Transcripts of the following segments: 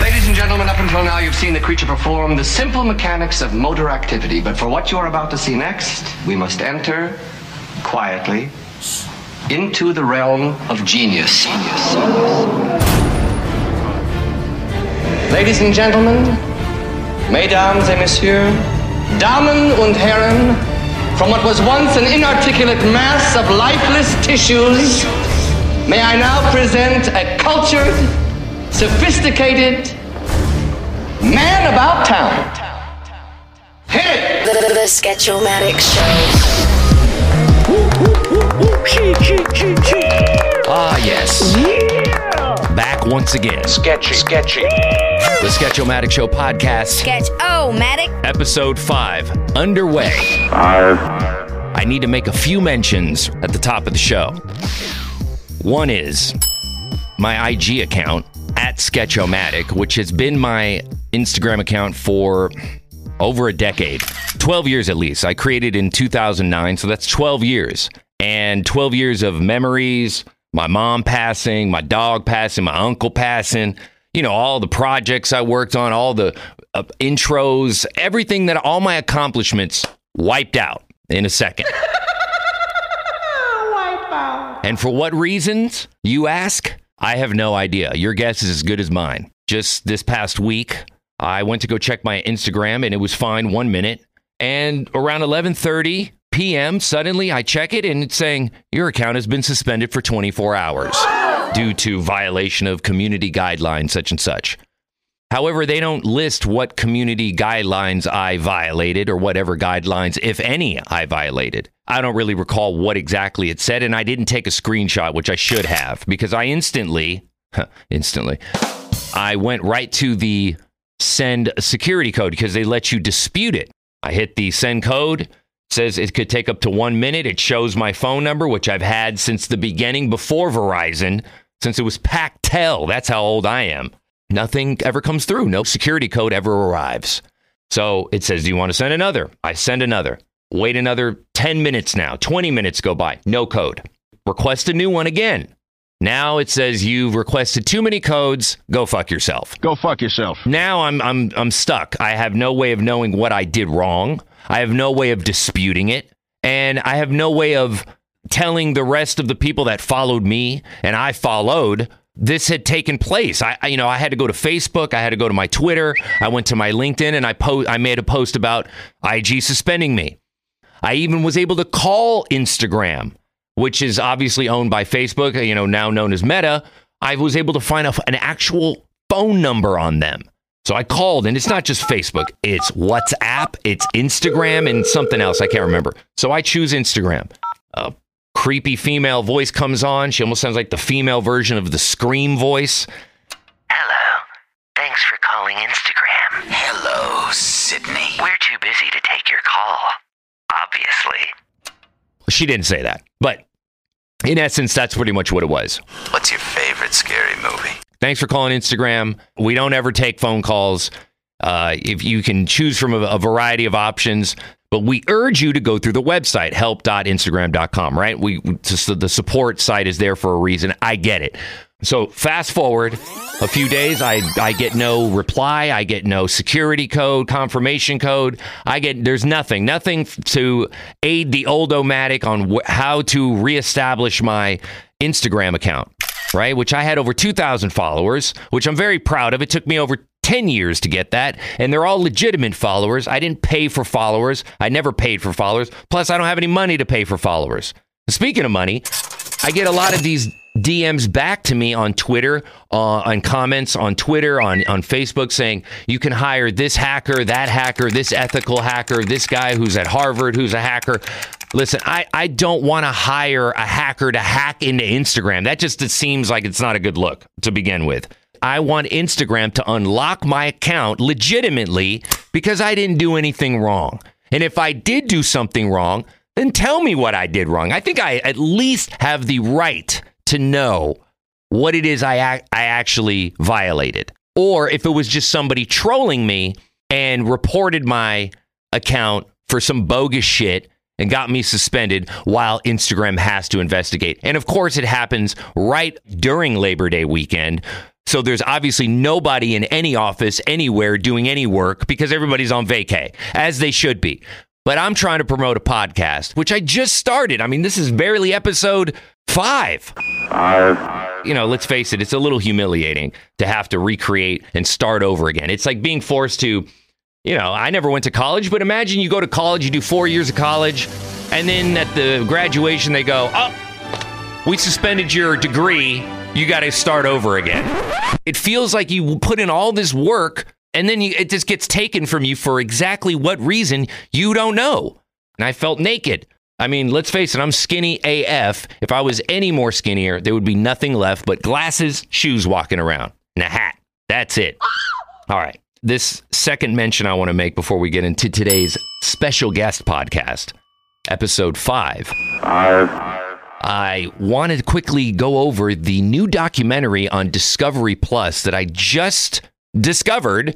Ladies and gentlemen, up until now, you've seen the creature perform the simple mechanics of motor activity. But for what you are about to see next, we must enter quietly into the realm of genius. Ladies and gentlemen, mesdames et messieurs, Damen und Herren, from what was once an inarticulate mass of lifeless tissues, may I now present a cultured, sophisticated man about town. Hit it! The, the, the Sketchomatic Show. Ah, yes. Back once again. Sketchy, sketchy. The Sketchomatic Show podcast, Sketch-O-Matic. episode five, underway. Five. I need to make a few mentions at the top of the show. One is my IG account at Sketchomatic, which has been my Instagram account for over a decade, 12 years at least. I created in 2009, so that's 12 years. And 12 years of memories, my mom passing, my dog passing, my uncle passing, you know, all the projects I worked on, all the uh, intros, everything that all my accomplishments wiped out in a second. And for what reasons, you ask? I have no idea. Your guess is as good as mine. Just this past week, I went to go check my Instagram and it was fine 1 minute, and around 11:30 p.m. suddenly I check it and it's saying your account has been suspended for 24 hours due to violation of community guidelines such and such. However, they don't list what community guidelines I violated or whatever guidelines, if any, I violated. I don't really recall what exactly it said, and I didn't take a screenshot, which I should have, because I instantly, instantly, I went right to the send security code because they let you dispute it. I hit the send code. Says it could take up to one minute. It shows my phone number, which I've had since the beginning before Verizon, since it was Pactel. That's how old I am. Nothing ever comes through. No security code ever arrives. So it says, Do you want to send another? I send another. Wait another 10 minutes now. 20 minutes go by. No code. Request a new one again. Now it says you've requested too many codes. Go fuck yourself. Go fuck yourself. Now I'm I'm I'm stuck. I have no way of knowing what I did wrong. I have no way of disputing it, and I have no way of telling the rest of the people that followed me and I followed this had taken place. I, I, you know, I had to go to Facebook, I had to go to my Twitter, I went to my LinkedIn, and I post. I made a post about IG suspending me. I even was able to call Instagram, which is obviously owned by Facebook, you know, now known as Meta. I was able to find a, an actual phone number on them. So I called, and it's not just Facebook, it's WhatsApp, it's Instagram, and something else. I can't remember. So I choose Instagram. A creepy female voice comes on. She almost sounds like the female version of the Scream voice. Hello. Thanks for calling Instagram. Hello, Sydney. We're too busy to take your call. Obviously. She didn't say that, but in essence, that's pretty much what it was. What's your favorite scary movie? Thanks for calling Instagram. We don't ever take phone calls. Uh, if you can choose from a, a variety of options, but we urge you to go through the website help.instagram.com. Right? We just the support site is there for a reason. I get it. So fast forward a few days, I I get no reply. I get no security code, confirmation code. I get there's nothing, nothing to aid the old omatic on wh- how to reestablish my Instagram account. Right, which I had over 2,000 followers, which I'm very proud of. It took me over 10 years to get that, and they're all legitimate followers. I didn't pay for followers. I never paid for followers. Plus, I don't have any money to pay for followers. Speaking of money, I get a lot of these DMs back to me on Twitter, uh, on comments on Twitter, on, on Facebook saying you can hire this hacker, that hacker, this ethical hacker, this guy who's at Harvard who's a hacker. Listen, I, I don't want to hire a hacker to hack into Instagram. That just it seems like it's not a good look to begin with. I want Instagram to unlock my account legitimately because I didn't do anything wrong. And if I did do something wrong, then tell me what I did wrong. I think I at least have the right to know what it is I, ac- I actually violated. Or if it was just somebody trolling me and reported my account for some bogus shit and got me suspended while Instagram has to investigate. And of course, it happens right during Labor Day weekend. So there's obviously nobody in any office anywhere doing any work because everybody's on vacay, as they should be. But I'm trying to promote a podcast, which I just started. I mean, this is barely episode five. You know, let's face it, it's a little humiliating to have to recreate and start over again. It's like being forced to, you know, I never went to college, but imagine you go to college, you do four years of college, and then at the graduation, they go, oh, we suspended your degree. You got to start over again. It feels like you put in all this work and then you, it just gets taken from you for exactly what reason you don't know. And I felt naked. I mean, let's face it, I'm skinny AF. If I was any more skinnier, there would be nothing left but glasses, shoes walking around, and a hat. That's it. All right. This second mention I want to make before we get into today's special guest podcast, episode five. I wanted to quickly go over the new documentary on Discovery Plus that I just discovered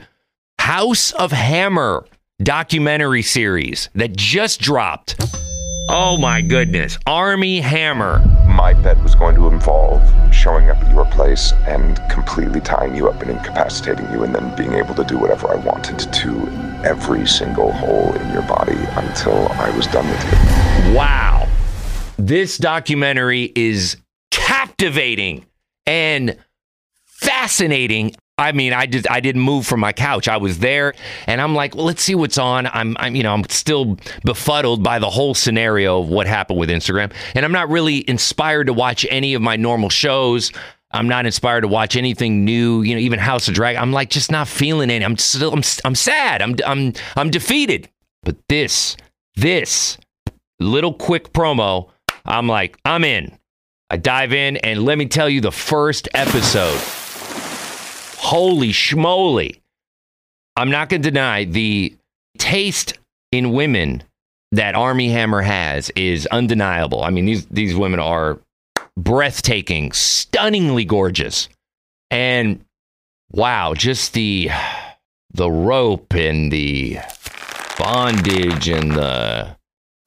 House of Hammer documentary series that just dropped. Oh my goodness. Armie Hammer. My bet was going to involve showing up at your place and completely tying you up and incapacitating you, and then being able to do whatever I wanted to every single hole in your body until I was done with you. Wow. This documentary is captivating and fascinating. I mean, I just I didn't move from my couch. I was there and I'm like, well, let's see what's on. I'm I'm you know, I'm still befuddled by the whole scenario of what happened with Instagram. And I'm not really inspired to watch any of my normal shows. I'm not inspired to watch anything new, you know, even House of Dragon. I'm like just not feeling it. I'm still I'm I'm sad. I'm I'm I'm defeated. But this this little quick promo, I'm like, I'm in. I dive in and let me tell you the first episode holy schmoly. I'm not going to deny the taste in women that Armie Hammer has is undeniable. I mean, these these women are breathtaking, stunningly gorgeous. And wow, just the the rope and the bondage and the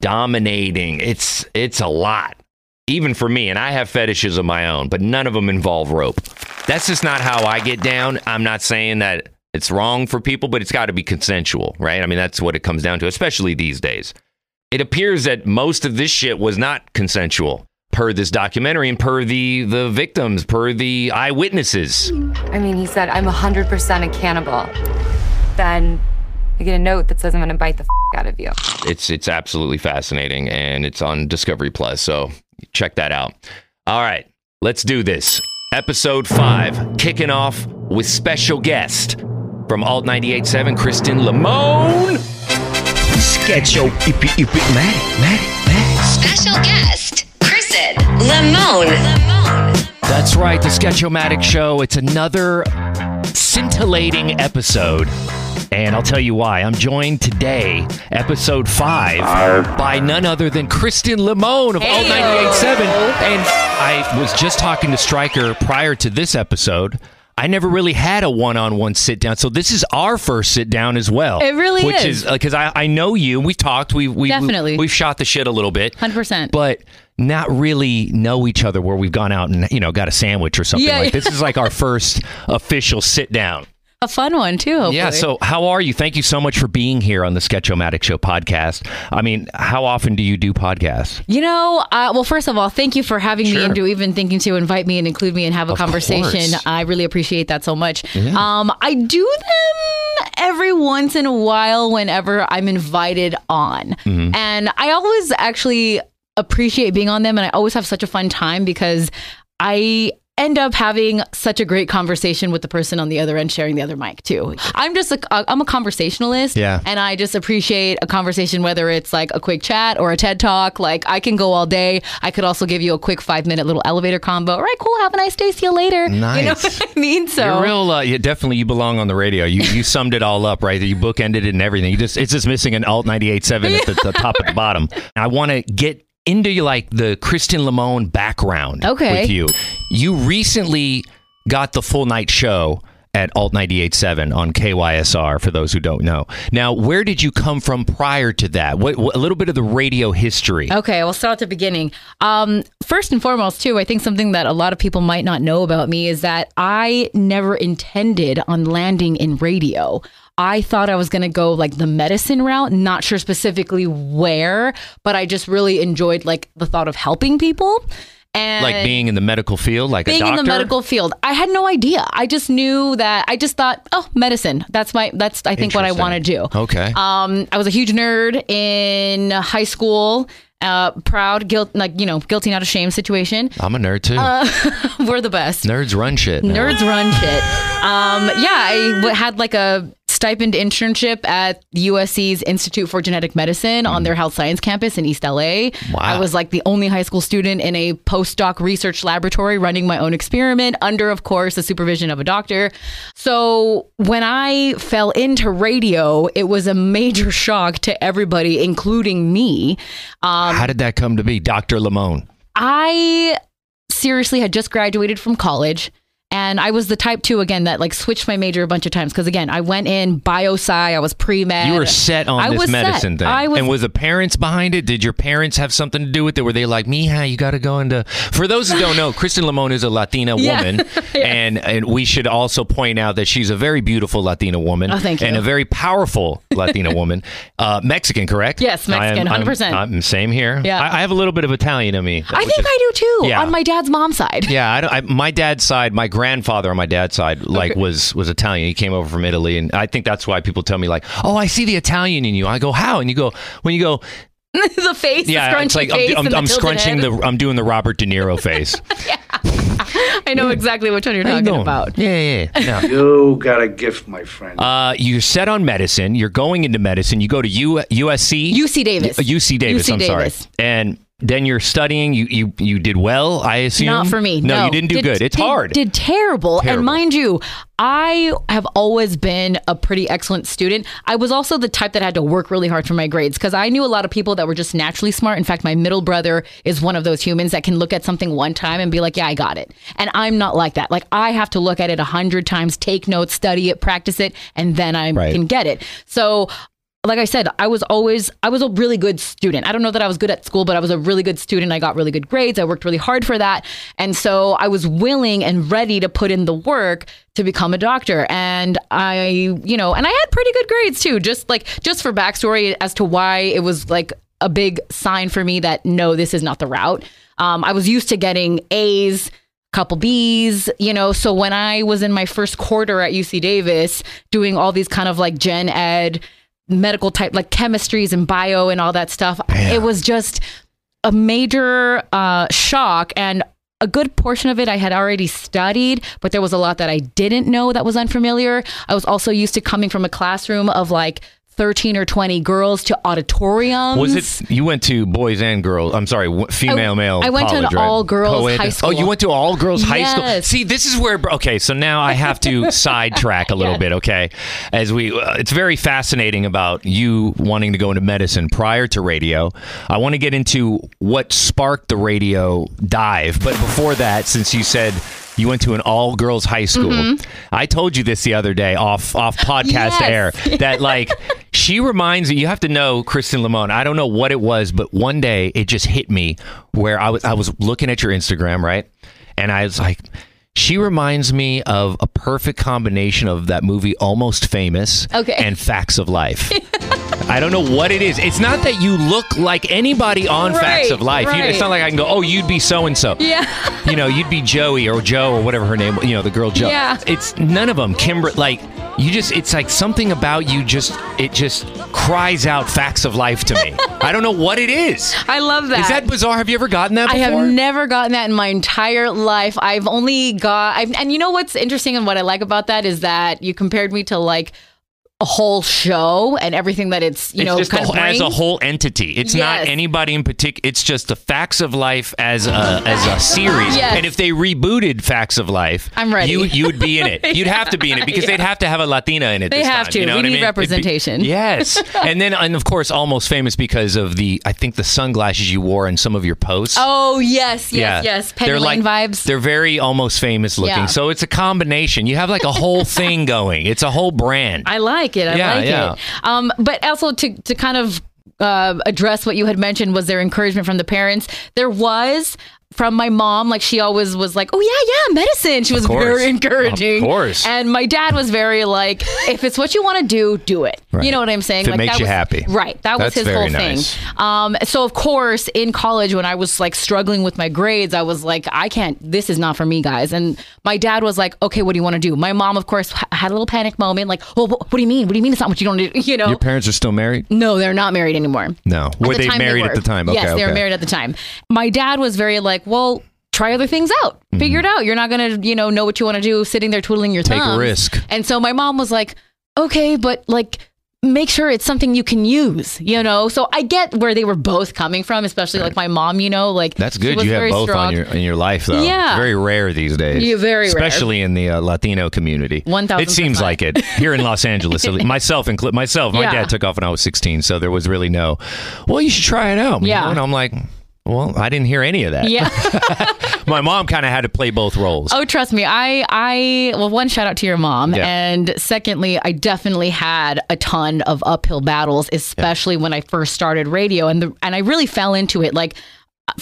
dominating. It's it's a lot. Even for me, and I have fetishes of my own, but none of them involve rope. That's just not how I get down. I'm not saying that it's wrong for people, but it's got to be consensual, right? I mean, that's what it comes down to, especially these days. It appears that most of this shit was not consensual per this documentary and per the the victims, per the eyewitnesses. I mean, he said, I'm 100% a cannibal. Then I get a note that says I'm going to bite the f- out of you. It's it's absolutely fascinating and it's on Discovery Plus, so check that out. All right, let's do this. Episode 5, kicking off with special guest from Alt 98.7, Christen Limon. Sketcho ippy ippy Maddie, Maddie, Maddie. Special guest, Christen Limon. That's right, the Sketchomatic Show. It's another scintillating episode. And I'll tell you why. I'm joined today, episode five, by none other than Christen Limon of Alt 98.7. And I was just talking to Stryker prior to this episode. I never really had a one-on-one sit down, so this is our first sit down as well. It really which is. is uh, because I, I know you. We've talked. We we Definitely. we, have shot the shit a little bit, 100%. but not really know each other where we've gone out and you know got a sandwich or something Yeah, like yeah. this is like our first official sit down. A fun one, too, hopefully. Yeah. So, how are you? Thank you so much for being here on the Sketchomatic Show podcast. I mean, how often do you do podcasts? You know, uh, well, first of all, thank you for having Sure. me and to even thinking to invite me and include me and have a Of conversation. course. I really appreciate that so much. Um, I do them every once in a while whenever I'm invited on. Mm-hmm. And I always actually appreciate being on them and I always have such a fun time because I end up having such a great conversation with the person on the other end sharing the other mic too. I'm just a I'm a conversationalist Yeah. and I just appreciate a conversation whether it's like a quick chat or a TED talk. Like I can go all day. I could also give you a quick 5 minute little elevator combo. All right, cool. Have a nice day. See you later. You know Nice. what I mean? So You're real. Uh, yeah, definitely, you belong on the radio. You you summed it all up, right? You bookended it and everything. You just it's just missing an alt 98.7 at the, the top at the bottom. I want to get into like the Christen Limon background. Okay. With you, you recently got the full night show at Alt 98.7 on KYSR, for those who don't know. Now, where did you come from prior to that? What, what- a little bit of the radio history. Okay, we'll start at the beginning. Um, first and foremost, too, I think something that a lot of people might not know about me is that I never intended on landing in radio. I thought I was going to go like the medicine route, not sure specifically where, but I just really enjoyed like the thought of helping people. And Like being in the medical field, like being a doctor? in the medical field i had no idea i just knew that i just thought oh medicine that's my that's i think what i want to do Okay. um i was a huge nerd in high school uh proud guilt like you know guilty not ashamed situation I'm a nerd too. we're the best Nerds run shit. now. nerds run shit um yeah I had like a stipend internship at USC's Institute for Genetic Medicine on their health science campus in East LA. Wow. I was like the only high school student in a postdoc research laboratory running my own experiment under, of course, the supervision of a doctor. So when I fell into radio, it was a major shock to everybody, including me. Um, How did that come to be, Dr. Limon? I seriously had just graduated from college. And I was the type two again that like switched my major a bunch of times because again I went in bio sci. I was pre med. You were set on I this medicine set. thing. I was and was the parents behind it? Did your parents have something to do with it? Were they like, Mija, you got to go into. For those who don't know, Christen Limon is a Latina Yeah. woman. and, and we should also point out that she's a very beautiful Latina woman. Oh, thank you. And a very powerful Latina woman. Uh, Mexican, correct? Yes, Mexican, I am- I'm- 100%. I'm, same here. Yeah. I, I have a little bit of Italian in me. I think is- I do too Yeah. on my dad's mom's side. Yeah, I don't, I, my dad's side, my grandfather on my dad's side, like Okay. was was Italian. He came over from Italy, and I think that's why people tell me like, "Oh, I see the Italian in you." I go, "How?" And you go, "When you go, the face, yeah, the scrunchy it's like face I'm, I'm, I'm scrunching head. the, I'm doing the Robert De Niro face." yeah. I know exactly which one you're How you talking about. Yeah, yeah. yeah. No. You got a gift, my friend. Uh, you're set on medicine. You're going into medicine. You go to U, USC. UC Davis. Uh, UC Davis. UC I'm Davis. sorry. And then you're studying. You you you did well. I assume. Not for me. No, No, you didn't do Did- good. It's did- hard. Did terrible. Terrible. And mind you, I have always been a pretty excellent student. I was also the type that had to work really hard for my grades because I knew a lot of people that were just naturally smart. In fact, my middle brother is one of those humans that can look at something one time and be like, "Yeah, I got it." And I'm not like that. Like I have to look at it a hundred times, take notes, study it, practice it, and then I Right. can get it. So like I said, I was always I was a really good student. I don't know that I was good at school, but I was a really good student. I got really good grades. I worked really hard for that. And so I was willing and ready to put in the work to become a doctor. And I, you know, and I had pretty good grades too. Just like just for backstory as to why it was like a big sign for me that no, this is not the route. Um, I was used to getting A's a couple B's, you know. So when I was in my first quarter at UC Davis doing all these kind of like gen ed medical type like chemistries and bio and all that stuff, it was just a major uh, shock and a good portion of it I had already studied, but there was a lot that I didn't know that was unfamiliar. I was also used to coming from a classroom of like 13 or 20 girls to auditoriums. Was it you went to boys and girls? I'm sorry, female, I- male. I went to an right? all-girls Co-ed? high school. Oh, you went to all girls high school. See, this is where okay. So now I have to sidetrack a little Yes. bit. Okay, as we, uh, it's very fascinating about you wanting to go into medicine prior to radio. I want to get into what sparked the radio dive, but before that, since you said. You went to an all girls high school. I told you this the other day off off podcast Mm-hmm. Yes. air that like she reminds me. You have to know Christen Limon. I don't know what it was, but one day it just hit me where I was I was looking at your Instagram right, and I was like. She reminds me of a perfect combination of that movie Almost Famous Okay. and Facts of Life. I don't know what it is. It's not that you look like anybody on Facts of Life. You, it's not like I can go, oh, you'd be so and so. Yeah. You know, you'd be Joey or Joe or whatever her name. You know, the girl Joe. Yeah. It's none of them. Kimber, like you just. It's like something about you. Just it just cries out Facts of Life to me. I don't know what it is. I love that. Is that bizarre? Have you ever gotten that I have never gotten that in my entire life. I've only got, I've, and you know what's interesting and what I like about that is that you compared me to like whole show and everything that it's you it's know just kind a, of as a whole entity. It's not anybody in particular. It's just the Facts of Life as a as a series. Yes. And if they rebooted Facts of Life, I'm ready. You you would be in it. You'd have to be in it because they'd have to have a Latina in it. They this have time, to. You know We what I need mean? It'd be- representation. yes, and then and of course almost famous because of the I think the sunglasses you wore in some of your posts. Oh yes, yes, yes. Penny they're Lane like, vibes. They're very almost famous looking. Yeah. So it's a combination. You have like a whole thing going. It's a whole brand. I like it. I Yeah, like yeah. it. Um, but also to to kind of uh, address what you had mentioned was there encouragement from the parents. There was from my mom. Like she always was like, "Oh yeah, yeah, medicine." She was very encouraging. Of course. And my dad was very like, "If it's what you want to do, do it." Right. You know what I'm saying? If it like makes that you was, happy. Right. That was his whole nice. thing. Um, so of course, in college when I was like struggling with my grades, I was like, I can't. This is not for me, guys. And my dad was like, "Okay, what do you want to do?" My mom, of course, had a little panic moment, like, "Well, what, what do you mean? What do you mean it's not what you don't do?" You know. Your parents are still married? no, they're not married anymore. No. Were the they married were. at the time? Okay, yes, they were married at the time. My dad was very like, well, try other things out. Mm-hmm. Figure it out. You're not gonna, you know, know what you want to do sitting there twiddling your Take a risk. And so my mom was like, okay, but like make sure it's something you can use, you know? So I get where they were both coming from, especially like my mom, you know, like That's good. You have both strong. on your in your life, though. Yeah. It's very rare these days. Yeah, very rare. especially in the uh, Latino community. 1000%. It seems like it here in Los Angeles. myself, inclu- myself, my Yeah. dad took off when I was 16, so there was really no. Well, you should try it out. you Yeah. know? and I'm like, well, I didn't hear any of that. Yeah. my mom kind of had to play both roles. Oh, trust me. I, I, well, one shout out to your mom. Yeah. And secondly, I definitely had a ton of uphill battles, especially when I first started radio. And the, and I really fell into it. Like,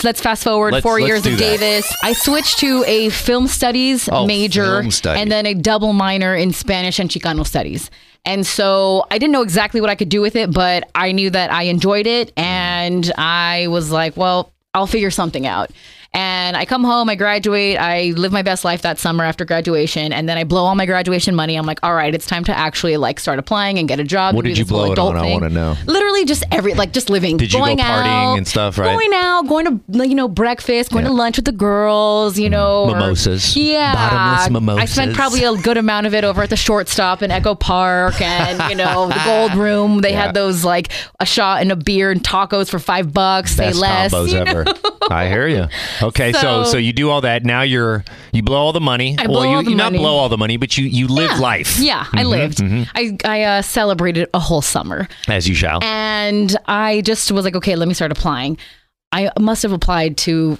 let's fast forward Let's- 4 let's years of that. Davis. I switched to a film studies Oh, major film studies. and then a double minor in Spanish and Chicano studies. And so I didn't know exactly what I could do with it, but I knew that I enjoyed it. And I was like, well, I'll figure something out. And I come home, I graduate, I live my best life that summer after graduation, and then I blow all my graduation money. I'm like, all right, it's time to actually like start applying and get a job. What did you blow it on? I wanna know. Literally just every like just living. Did you go partying out, and stuff, right? Going out, going to you know breakfast, going to lunch with the girls, you mm. know, or- Mimosas. yeah, Bottomless mimosas. I spent probably a good amount of it over at the shortstop in Echo Park, and you know the Gold Room. They Yeah. had those like a shot and a beer and tacos for five bucks. Say Best less. combos you know? ever. I hear you. Okay, so, So- you do all that. Now you're you blow all the money. I well, you, all the you not money. blow all the money, but you you live Yeah. life. Yeah, I Mhm, lived. mhm. I I uh, celebrated a whole summer. as you shall. And I just was like, okay, let me start applying. I must have applied to,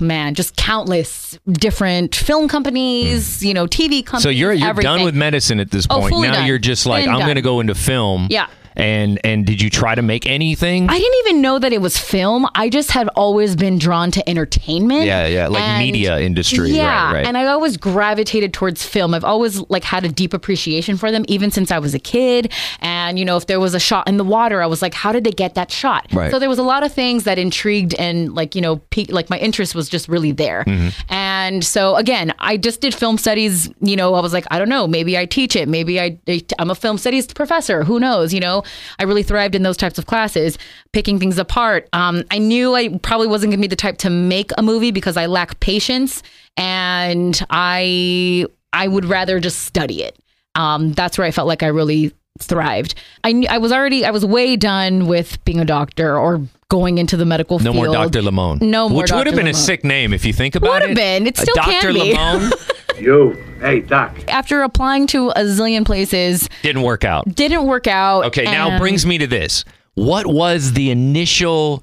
man, just countless different film companies, you know, TV companies. So you're you're everything. done with medicine at this Oh, point. fully now done. you're just like Been I'm done. going to go into film. Yeah. And and did you try to make anything? I didn't even know that it was film. I just had always been drawn to entertainment. yeah, yeah, like And- media industry. Yeah, right, right. and I always gravitated towards film. I've always like had a deep appreciation for them, even since I was a kid. And you know, if there was a shot in the water, I was like, how did they get that shot? Right. So there was a lot of things that intrigued and like you know, piqued, like my interest was just really there. Mm-hmm. And so again, I just did film studies. You know, I was like, I don't know, maybe I teach it, maybe I I'm a film studies professor. Who knows? You know, I really thrived in those types of classes, picking things apart. Um, I knew I probably wasn't gonna be the type to make a movie because I lack patience, and I I would rather just study it. Um, that's where I felt like I really thrived. I knew, I was already I was way done with being a doctor or going into the medical no field. No more Dr. Limon. No more Which would have Dr. been a Limon. sick name if you think about Would it. have been. It still Dr. can be. Limon You, hey, Doc. After applying to a zillion places, didn't work out. didn't work out. Okay, now and- brings me to this. What was the initial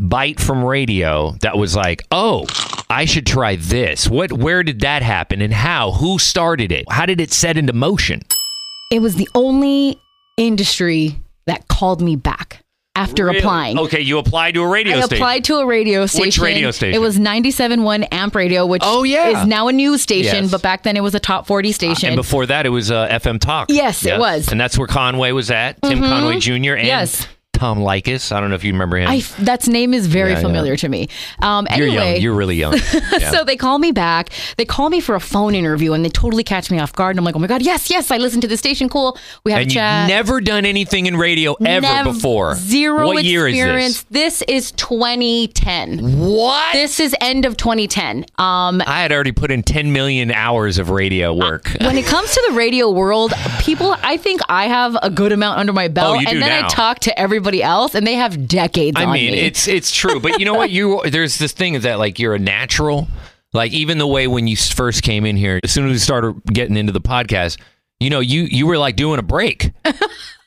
bite from radio that was like, "Oh, I should try this." What where did that happen and how? Who started it? How did it set into motion? It was the only industry that called me back after Really? applying. Okay, you applied to a radio I station. applied to a radio station. Which radio station? It was 97.1 Amp Radio, which Oh, yeah. is now a news station, Yes. but back then it was a top 40 station. and before that, it was uh, FM Talk. Yes, it was. And that's where Conway was at, Tim Mhm. Conway Jr. And Yes. Tom Leykis. I don't know if you remember him. I that name is very Yeah, familiar to me. Um, You're anyway, young. You're really young. Yeah. so they call me back. They call me for a phone interview, and they totally catch me off guard. And I'm like, oh my god, yes, yes, I listened to the station. Cool. We have and a chat. you've never done anything in radio ever before. Zero What year is experience. this? This is 2010. What? This is end of 2010. Um, I had already put in 10 million hours of radio work. when it comes to the radio world, people, I think I have a good amount under my belt, Oh, you do and then now. I talk to everybody else, and they have decades I on mean, me. it's it's true, but you know what? You there's this thing is that like you're a natural. Like even the way when you first came in here, as soon as we started getting into the podcast, you know, you you were like doing a break.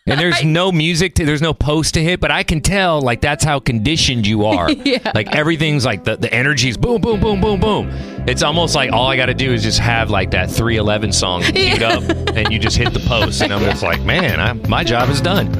And there's no music to there's no post to hit, but I can tell like that's how conditioned you are. Yeah. Like everything's like the, the energy's boom, boom, boom, boom, boom. It's almost like all I gotta do is just have like that three eleven song queued up and you just hit the post and I'm just like, man, I, my job is done.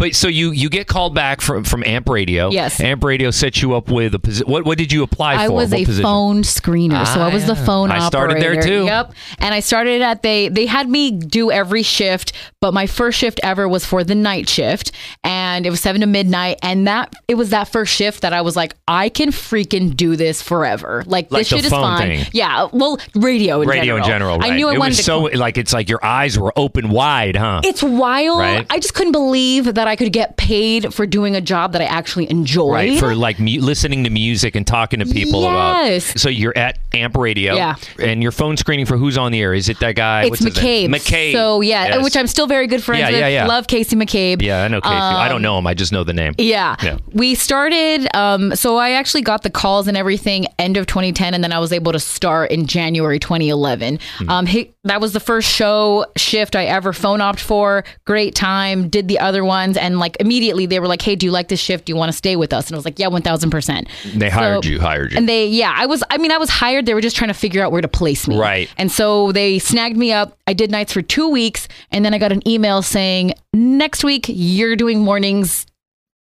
But so you you get called back from from Amp Radio. Yes. Amp Radio set you up with a position. What what did you apply for? I was what a position? phone screener, so Ah, I was the phone I operator. started there, too. Yep, and I started at they they had me do every shift, but my first shift ever was for the night shift, and it was seven to midnight, and that it was that first shift that I was like, I can freaking do this forever. Like, Like this the shit is fine. thing. Yeah, well, radio in Radio general. in general. Right. I knew I it wanted was to. so like it's like your eyes were open wide, huh? it's wild. Right. I just couldn't believe that I could get paid for doing a job that I actually enjoy. Right for like mu- listening to music and talking to people Yes. about. So you're at Amp Radio, Yeah. and your phone screening for who's on the air. Is it that guy? It's What's his name? McCabe. McCabe. So yeah, Yes. which I'm still very good friends Yeah, with. yeah, yeah. Love Casey McCabe. Yeah, I know Casey. I don't Um, know him. I just know the name. Yeah. Yeah. We started, um, so I actually got the calls and everything end of 2010, and then I was able to start in January 2011. Hmm. Um, he, that was the first show shift I ever phone opted for. Great time. Did the other ones, and like immediately they were like, "Hey, do you like this shift? Do you want to stay with us?" And I was like, "Yeah, 1,000 percent." They hired you. Hired you. And they, yeah, I was, I mean, I was hired. They were just trying to figure out where to place me. Right. And so they snagged me up. I did nights for two weeks. And then I got an email saying, next week, you're doing mornings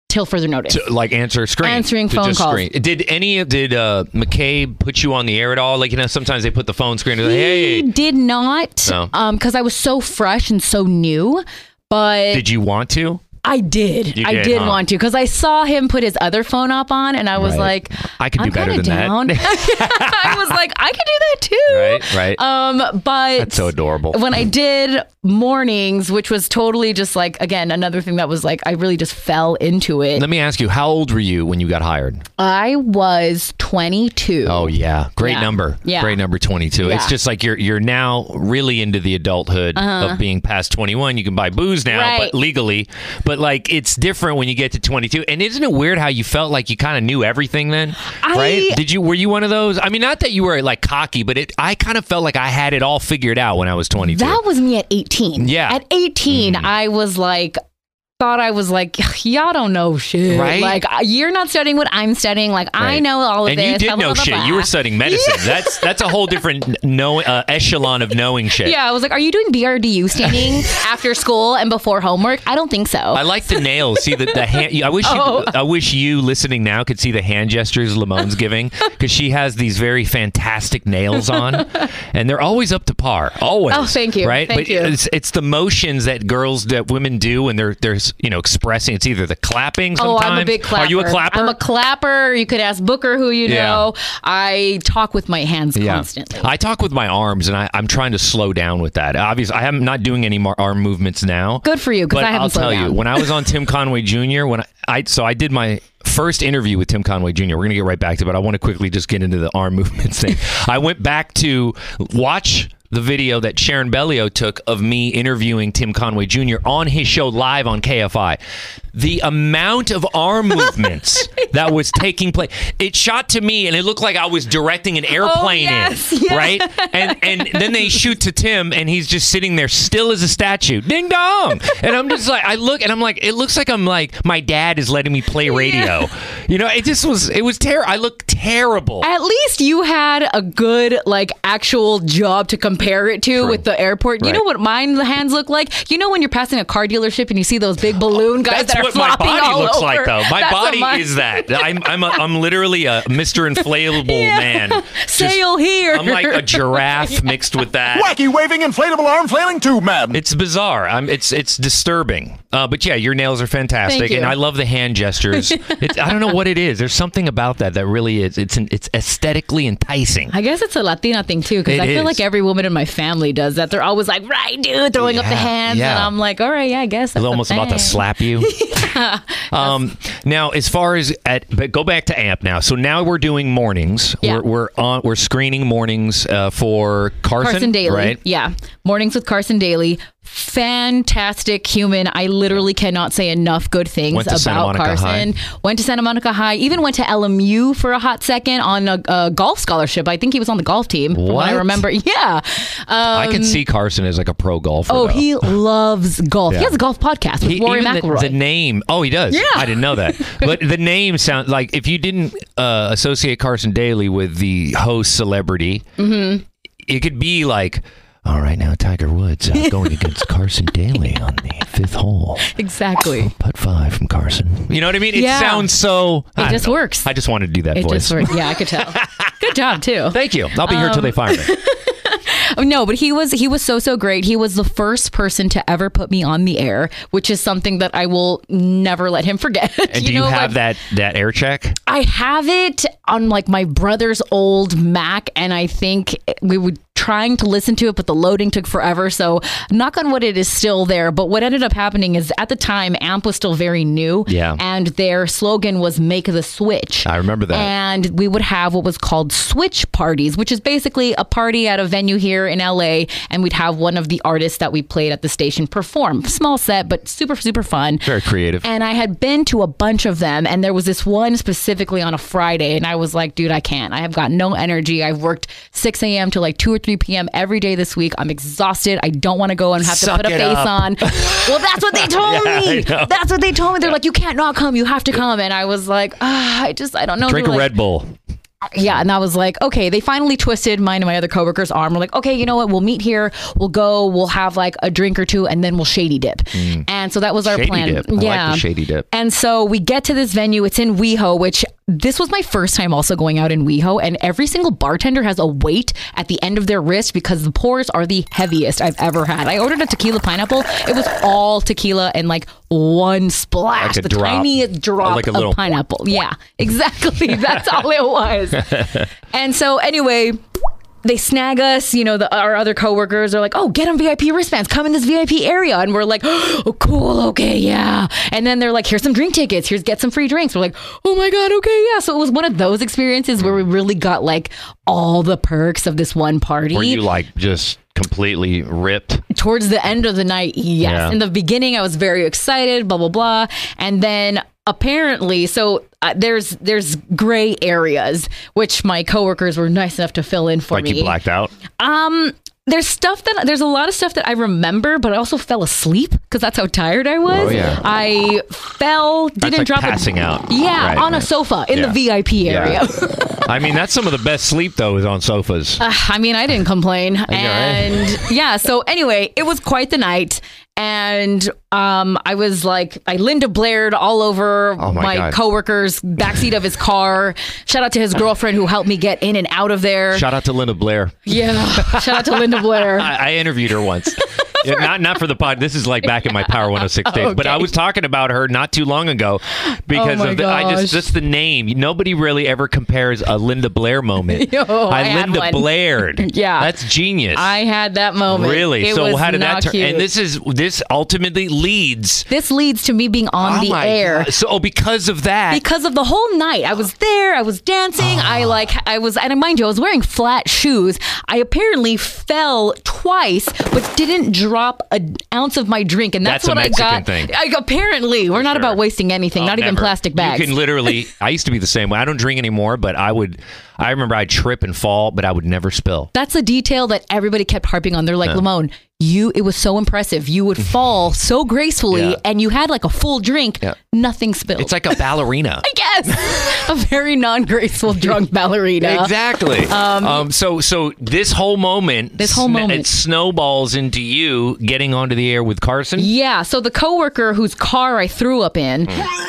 till further notice. to like answer screen, Answering phone calls. Screen. Did any of did uh, McCabe put you on the air at all? Like you know, sometimes they put the phone screen. Like, He hey, did not, No. um, because I was so fresh and so new. But did you want to? I did. I did, huh? want to because I saw him put his other phone up on, and I was Right. like, I could do I'm better than down. that. I was like, I could do that too. Right, right. Um, but That's so adorable. when I did mornings, which was totally just like again another thing that was like I really just fell into it. Let me ask you, how old were you when you got hired? I was 22. Oh yeah, great Yeah. number. Yeah. great number twenty two. It's just like you're you're now really into the adulthood Uh-huh. of being past twenty one. You can buy booze now, Right. but legally. But like it's different when you get to twenty two. And isn't it weird how you felt like you kind of knew everything then? I- right? Did you were you one of those? I mean, not that you were like cocky, but it I kind of felt like I had it all figured out when I was twenty two. That was me at 18. Yeah. At 18, mm-hmm. I was like, thought I was like, y'all don't know shit. Right? Like, uh, you're not studying what I'm studying. Like, I know all of and this. you did blah, know blah, shit. blah. You were studying medicine. That's that's a whole different know, uh, echelon of knowing shit. Yeah, I was like, are you doing BRDU staining after school and before homework? I don't think so. I like the nails. See the, the hand. I wish Oh. you, I wish you listening now could see the hand gestures Limon's giving because she has these very fantastic nails on, and they're always up to par. Always. Oh, thank you. Right, Thank but you. it's it's the motions that girls that women do when they're they're you know expressing. It's either the clapping. Sometimes. Oh, I'm a big clapper. Are you a clapper? I'm a clapper. You could ask Booker who you Yeah. know. I talk with my hands constantly. I talk with my arms, and I, I'm trying to slow down with that. Obviously, I am not doing any more arm movements now. Good for you, 'cause But I haven't I'll tell you, when I was on Tim Conway Jr., when I, I so I did my first interview with Tim Conway Jr. We're gonna get right back to, it, but I want to quickly just get into the arm movements thing. I went back to watch. The video that Sharon Bellio took of me interviewing Tim Conway Jr. on his show live on KFI. The amount of arm movements that was taking place. It shot to me and it looked like I was directing an oh, airplane yes, in, yes. right? And and then they shoot to Tim and he's just sitting there still as a statue. Ding dong. And I'm just like I look and I'm like it looks like I'm like my dad is letting me play radio. You know, it just was it was terrible. I look terrible. At least you had a good, like, actual job to compare compare it to with the airport. You know what mine hands look like? You know when you're passing a car dealership and you see those big balloon guys That's that are flopping all over. That's what my flopping body all looks over? like, though. My That's body mine- is that. I'm I'm, a, I'm literally a Mr. Inflatable Yeah. man. Just- Sail here. I'm like a giraffe mixed with that. Wacky waving inflatable arm flailing tube man. It's bizarre. I'm, it's it's disturbing. Uh, but yeah, your nails are fantastic, Thank you. and I love the hand gestures. it's, I don't know what it is. There's something about that that really is. It's an, it's aesthetically enticing. I guess it's a Latina thing too, because It I feel like every woman in my family does that. They're always like, "Right, dude," throwing up the hands, yeah. and I'm like, "All right, yeah, I guess." I That's was a almost about to slap you. um, now, as far as at, but go back to AMP now. So now we're doing mornings. Yeah. We're, we're on. We're screening mornings uh, for Carson. Carson Daly. right? Yeah. Mornings with Carson Daly. Fantastic human. I literally cannot say enough good things about Carson. Went to Santa Monica High. Even went to LMU for a hot second on a, a golf scholarship. I think he was on the golf team. From what I remember. Yeah. I can Um, see Carson as like a pro golfer. Oh, though. he loves golf. Yeah. He has a golf podcast with He- Rory even the, the name. Oh, he does. Yeah. I didn't know that. But the name sounds like if you didn't uh, associate Carson Daly with the host celebrity, mm-hmm. it could be like, all right, now Tiger Woods uh, going against Carson Daly on the fifth hole. Exactly. Putt five from Carson. You know what I mean? It Yeah. sounds so. I It don't just know. works. I just wanted to do that It voice. just worked. Yeah, I could tell. Good job too. Thank you. I'll be here till they fire me. No, but he was he was so so great. He was the first person to ever put me on the air, which is something that I will never let him forget. And do you, know, have like, that that air check? I have it on like my brother's old Mac, and I think we were trying to listen to it, but the loading took forever. So, knock on wood, it is still there. But what ended up happening is at the time, AMP was still very new. Yeah. And their slogan was make the switch. I remember that. And we would have what was called switch parties, which is basically a party at a venue here in LA. And we'd have one of the artists that we played at the station perform. Small set, but super, super fun. Very creative. And I had been to a bunch of them, and there was this one specifically on a Friday, and I was like, dude, I can't. I have got no energy. I've worked 6 a.m. to like 2 or 3 p.m. every day this week. I'm exhausted. I don't want to go and have Suck to put a face up. on. well, that's what they told Yeah, me. That's what they told me. They're like, you can't not come. You have to come. And I was like, ah, I just, I don't know. Drink a like, Red Bull. yeah, and I was like, okay. They finally twisted mine and my other coworker's arm. We're like, okay, you know what? We'll meet here. We'll go. We'll have like a drink or two, and then we'll shady dip. And so that was our Mm. Shady plan. like yeah, the shady dip. And so we get to this venue. It's in WeHo, which this was my first time also going out in WeHo. And every single bartender has a weight at the end of their wrist because the pours are the heaviest I've ever had. I ordered a tequila pineapple. It was all tequila and like one splash, Like the drop. tiniest oh, drop Like of little- pineapple. Yeah, exactly. That's all it was. And so anyway, they snag us. You know, the, our other coworkers are like, "Oh, get them VIP wristbands. Come in this VIP area." And we're like, "Oh, cool. Okay, yeah." And then they're like, "Here's some drink tickets. Here's get some free drinks." We're like, "Oh my god, okay, yeah." So it was one of those experiences where we really got like all the perks of this one party. Were you like just completely ripped? towards the end of the night, yes. Yeah. In the beginning, I was very excited, blah blah blah, and then apparently, so uh, there's there's gray areas which my coworkers were nice enough to fill in for Like me. Like you blacked out? Um, there's stuff that there's a lot of stuff that I remember, but I also fell asleep because that's how tired I was. Oh, yeah. I fell, didn't like drop passing a, out. Yeah, Right, on a sofa in Yeah. the VIP area. I mean, that's some of the best sleep though is on sofas. Uh, I mean, I didn't complain. right? And yeah, so anyway, it was quite the night. And um, I was like, I Linda Blaired all over Oh my my, God. coworker's backseat of his car. Shout out to his girlfriend who helped me get in and out of there. Shout out to Linda Blair. yeah, shout out to Linda Blair. I, I interviewed her once. Yeah, not not for the pod. This is like back in my Power 106 days. But I was talking about her not too long ago because Oh of the, I just just the name. Nobody really ever compares a Linda Blair moment. Yo, I had Linda. Blaired. Yeah. that's genius. I had that moment. really. It so how did that turn? cute. And this is this ultimately leads. This leads to me being on oh the air. God. So oh, because of that. because of the whole night. I was there, I was dancing, I Ah. like I was and mind you, I was wearing flat shoes. I apparently fell twice, but didn't drop an ounce of my drink, and that's, That's what I got. thing. I, apparently, we're not sure. about wasting anything, Oh, not even plastic bags. You can literally. I used to be the same way. I don't drink anymore, but I would. I remember I'd trip and fall, but I would never spill. That's a detail that everybody kept harping on. They're like, Yeah. Limon, you it was so impressive. You would fall so gracefully Yeah. and you had like a full drink, Yeah. nothing spilled. It's like a ballerina. I guess. a very non-graceful drunk ballerina. Exactly. Um, um, so so this whole moment, This whole moment. it snowballs into you getting onto the air with Carson. Yeah, so the coworker whose car I threw up in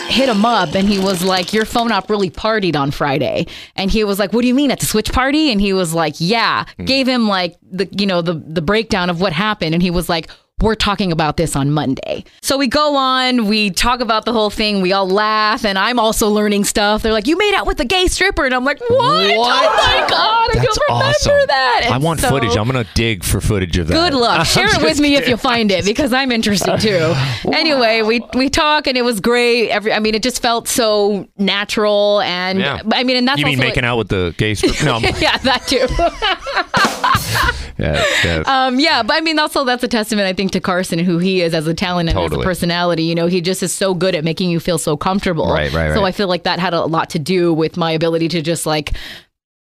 hit him up and he was like, Your phone op really partied on Friday. And he was like, What do you mean at the switch party? And he was like, Yeah. Hmm. Gave him like the you know, the the breakdown of what happened and he was like we're talking about this on Monday. So we go on, we talk about the whole thing, we all laugh, and I'm also learning stuff. They're like, You made out with a gay stripper. And I'm like, What? Oh my God, I That's don't remember awesome. that. I want so- footage. I'm gonna dig for footage of that. Good luck. I'm Share it with me if you find it because I'm interested too. Anyway, we we talk and it was great. Every I mean, it just felt so natural and Yeah. I mean, and that's you mean making out with the gay stripper? No, yeah, that too. yeah, um, yeah, but I mean, also that's a testament, I think, to Carson and who he is as a talent and as a personality. You know, he just is so good at making you feel so comfortable. Right, right, So right. I feel like that had a lot to do with my ability to just like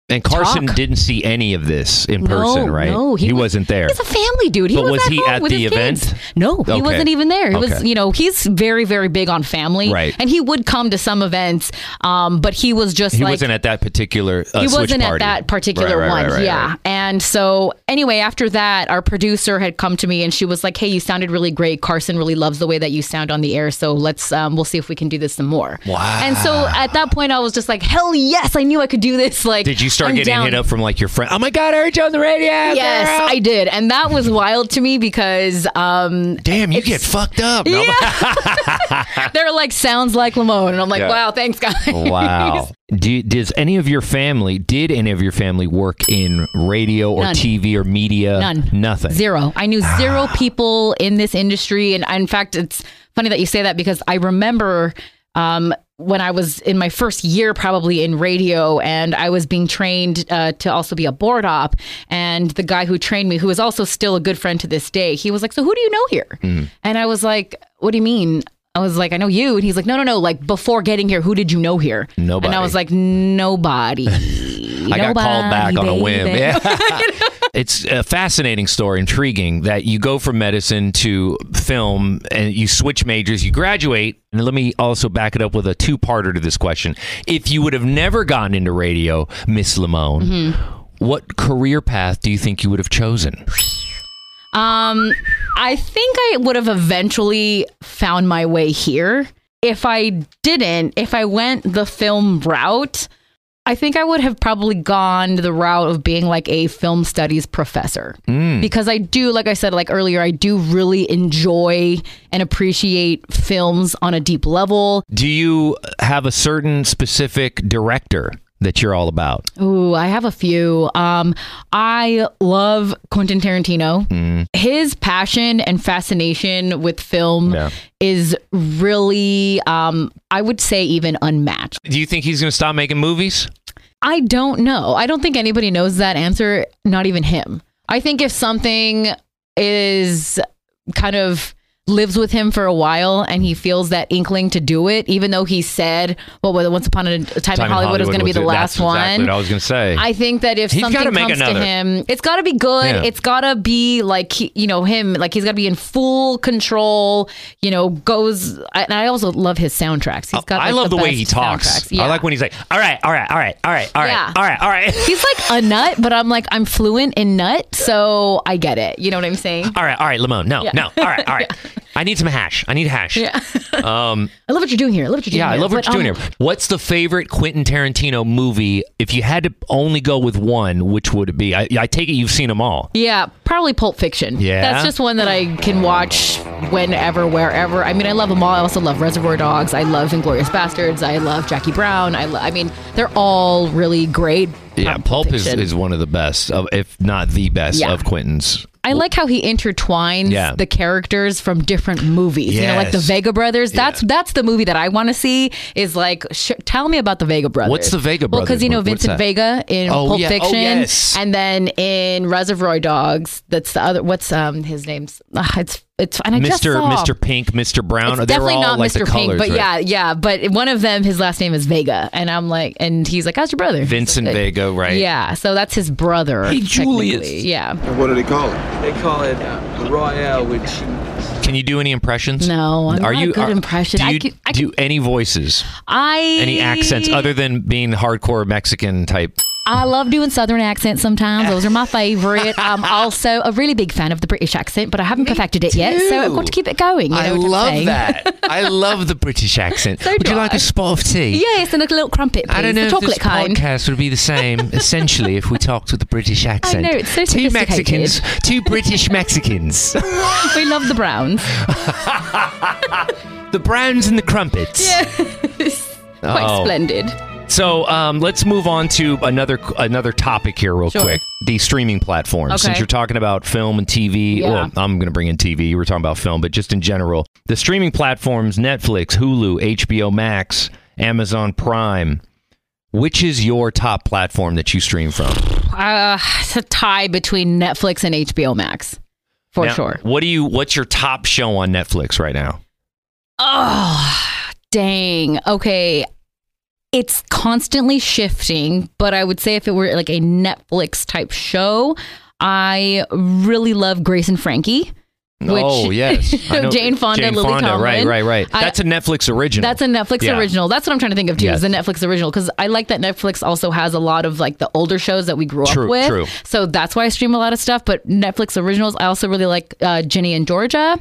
and Carson talk. didn't see any of this in No, person, right? no, he, he was- wasn't there. He's a family dude. He But was, was at he at with the his kids. event? No, he Okay. wasn't even there. He was, you know, he's very, very big on family, Right. And he would come to some events, um, but he was just he like wasn't at that particular. Uh, he wasn't at that particular Right, right, one. right, yeah. And so anyway, after that, our producer had come to me and she was like, "Hey, you sounded really great. Carson really loves the way that you sound on the air. So let's um, we'll see if we can do this some more." Wow. And so at that point, I was just like, "Hell yes! I knew I could do this." Like, Did you start I'm getting down. hit up from like your friend? Oh my god, I heard you on the radio. Yes, girl." I did, and that was wild to me because um, Damn, you get fucked up. No, they're like sounds like Limon, and I'm like, Yeah. wow, thanks guys. Wow. Do, does any of your family, did any of your family work in radio or None. TV or media? None. Nothing. Zero. I knew zero people in this industry. And in fact, it's funny that you say that because I remember um, when I was in my first year, probably in radio, and I was being trained uh, to also be a board op. And the guy who trained me, who is also still a good friend to this day, he was like, So who do you know here? And I was like, What do you mean? I was like, I know you. And he's like, No, no, no. Like before getting here, who did you know here? Nobody. And I was like, Nobody. I got called back on a whim. baby." Yeah. it's a fascinating story, intriguing that you go from medicine to film and you switch majors, you graduate. And let me also back it up with a two parter to this question. If you would have never gotten into radio, Miss Limon, Mm-hmm. what career path do you think you would have chosen? Um, I think I would have eventually found my way here. If I didn't, if I went the film route, I think I would have probably gone the route of being like a film studies professor. Mm. Because I do, like I said, like earlier, I do really enjoy and appreciate films on a deep level. Do you have a certain specific director that you're all about? Ooh, I have a few. Um, I love Quentin Tarantino. His passion and fascination with film Yeah. is really, um, I would say, even unmatched. Do you think he's going to stop making movies? I don't know. I don't think anybody knows that answer, not even him. I think if something is kind of lives with him for a while and he feels that inkling to do it, even though he said, well, Once Upon a Time, in Hollywood, is going to be the it. last That's exactly one. what I was going to say. I think that if He's something comes another. to him, it's got to be good. Yeah. It's got to be like he- you know him, like he's got to be in full control. You know, goes. And I also love his soundtracks. He's got. I like, love the, way he talks. Yeah. I like when he's like, all right, all right, all right, all right, all right, Yeah. all right, all right. He's like a nut, but I'm like I'm fluent in nut, so I get it. You know what I'm saying? All right, all right, Limon. No, no. All right, all right. I need some hash. I need hash. Yeah. Um, I love what you're doing here. I love what you're doing yeah, I love what But, you're doing um, here. What's the favorite Quentin Tarantino movie? If you had to only go with one, which would it be? I, I take it you've seen them all. Yeah, probably Pulp Fiction. Yeah? That's just one that I can watch whenever, wherever. I mean, I love them all. I also love Reservoir Dogs. I love Inglourious Basterds. I love Jackie Brown. I, lo- I mean, they're all really great. Yeah, Um, Pulp is, is one of the best, of, if not the best, Yeah. of Quentin's. I like how he intertwines Yeah. the characters from different movies. You know, like the Vega Brothers. That's that's the movie that I want to see. Is like, sh- tell me about the Vega Brothers. What's the Vega Brothers? Well, because you know What- Vincent? Vega in Oh, Pulp yeah. Oh, Fiction, yes. and then in Reservoir Dogs. That's the other. What's um his name's? ah, it's It's and I just Mr. saw. Mr. Pink, Mr. Brown. It's they were definitely all not like Mr. Pink, colors, but right? yeah, yeah. But one of them, his last name is Vega, and I'm like, and he's like, "How's your brother?" Vincent Vega, right? Yeah, so that's his brother. Hey, Julius. Yeah. And what do they call it? They call it uh, Royale with cheese. Can you do any impressions? No, I'm are not you a good are- impression. Do I you could- I do any voices? I Any accents other than being hardcore Mexican type? I love doing Southern accents sometimes. Those are my favorite. I'm also a really big fan of the British accent, but I haven't perfected it yet, so I've got to keep it going. You know I love that. I love the British accent. So Would you like a spot of tea? Yes, and a little crumpet, please. I don't know the if chocolate this kind. podcast would be the same, essentially, if we talked with the British accent. know, it's so Two. Mexicans, two British Mexicans. we love the Browns. the Browns and the Crumpets. Yes. Quite Oh. splendid. So um, let's move on to another another topic here, real Sure. quick. The streaming platforms. Okay. Since you're talking about film and TV, Yeah. well, I'm going to bring in TV. You were talking about film, but just in general, the streaming platforms: Netflix, Hulu, HBO Max, Amazon Prime. Which is your top platform that you stream from? Uh, it's a tie between Netflix and HBO Max, for Now, sure. What do you? What's your top show on Netflix right now? Oh, dang. Okay. It's constantly shifting, but I would say if it were like a Netflix type show, I really love Grace and Frankie. Which, oh yes, Jane Fonda, Jane Lily Fonda, right, Tomlin. right, right. I- That's a Netflix original. That's a Netflix Yeah. original. That's what I'm trying to think of too. Yes. Is the Netflix original because I like that Netflix also has a lot of like the older shows that we grew True, up with. true. So that's why I stream a lot of stuff. But Netflix originals, I also really like uh, Ginny and Georgia.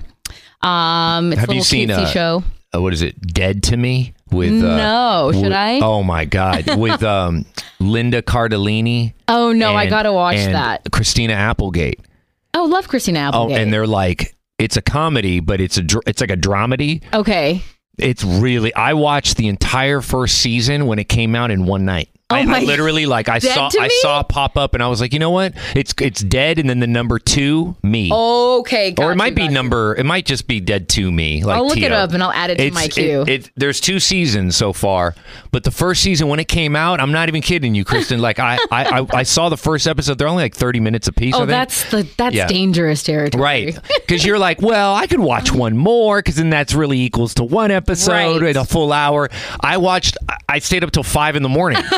Um, it's Have a you little seen cutesy uh, show. uh, what is it? Dead to Me with uh, No, should with- I? Oh my God, with um, Linda Cardellini. Oh no, I gotta watch and that. Christina Applegate. Oh, love Christina Applegate. Oh, and they're like, it's a comedy, but it's a dr- it's like a dramedy. okay. It's really. I watched the entire first season when it came out in one night. Oh I, I literally like I saw I saw it pop up and I was like, you know what? It's it's dead, and then the number two me. Okay, or it might you, be got you. number. It might just be dead to me. Like I'll look it up and I'll add it to my queue. It, it- there's two seasons so far, but the first season when it came out, I'm not even kidding you, Christen. like I, I, I, I saw the first episode. They're only like 30 minutes apiece. Oh, that's the that's Yeah. dangerous territory. Right. Because you're like, well, I could watch one more because then that's really equals to one episode Right. at a full hour. I watched, I- I stayed up till five in the morning.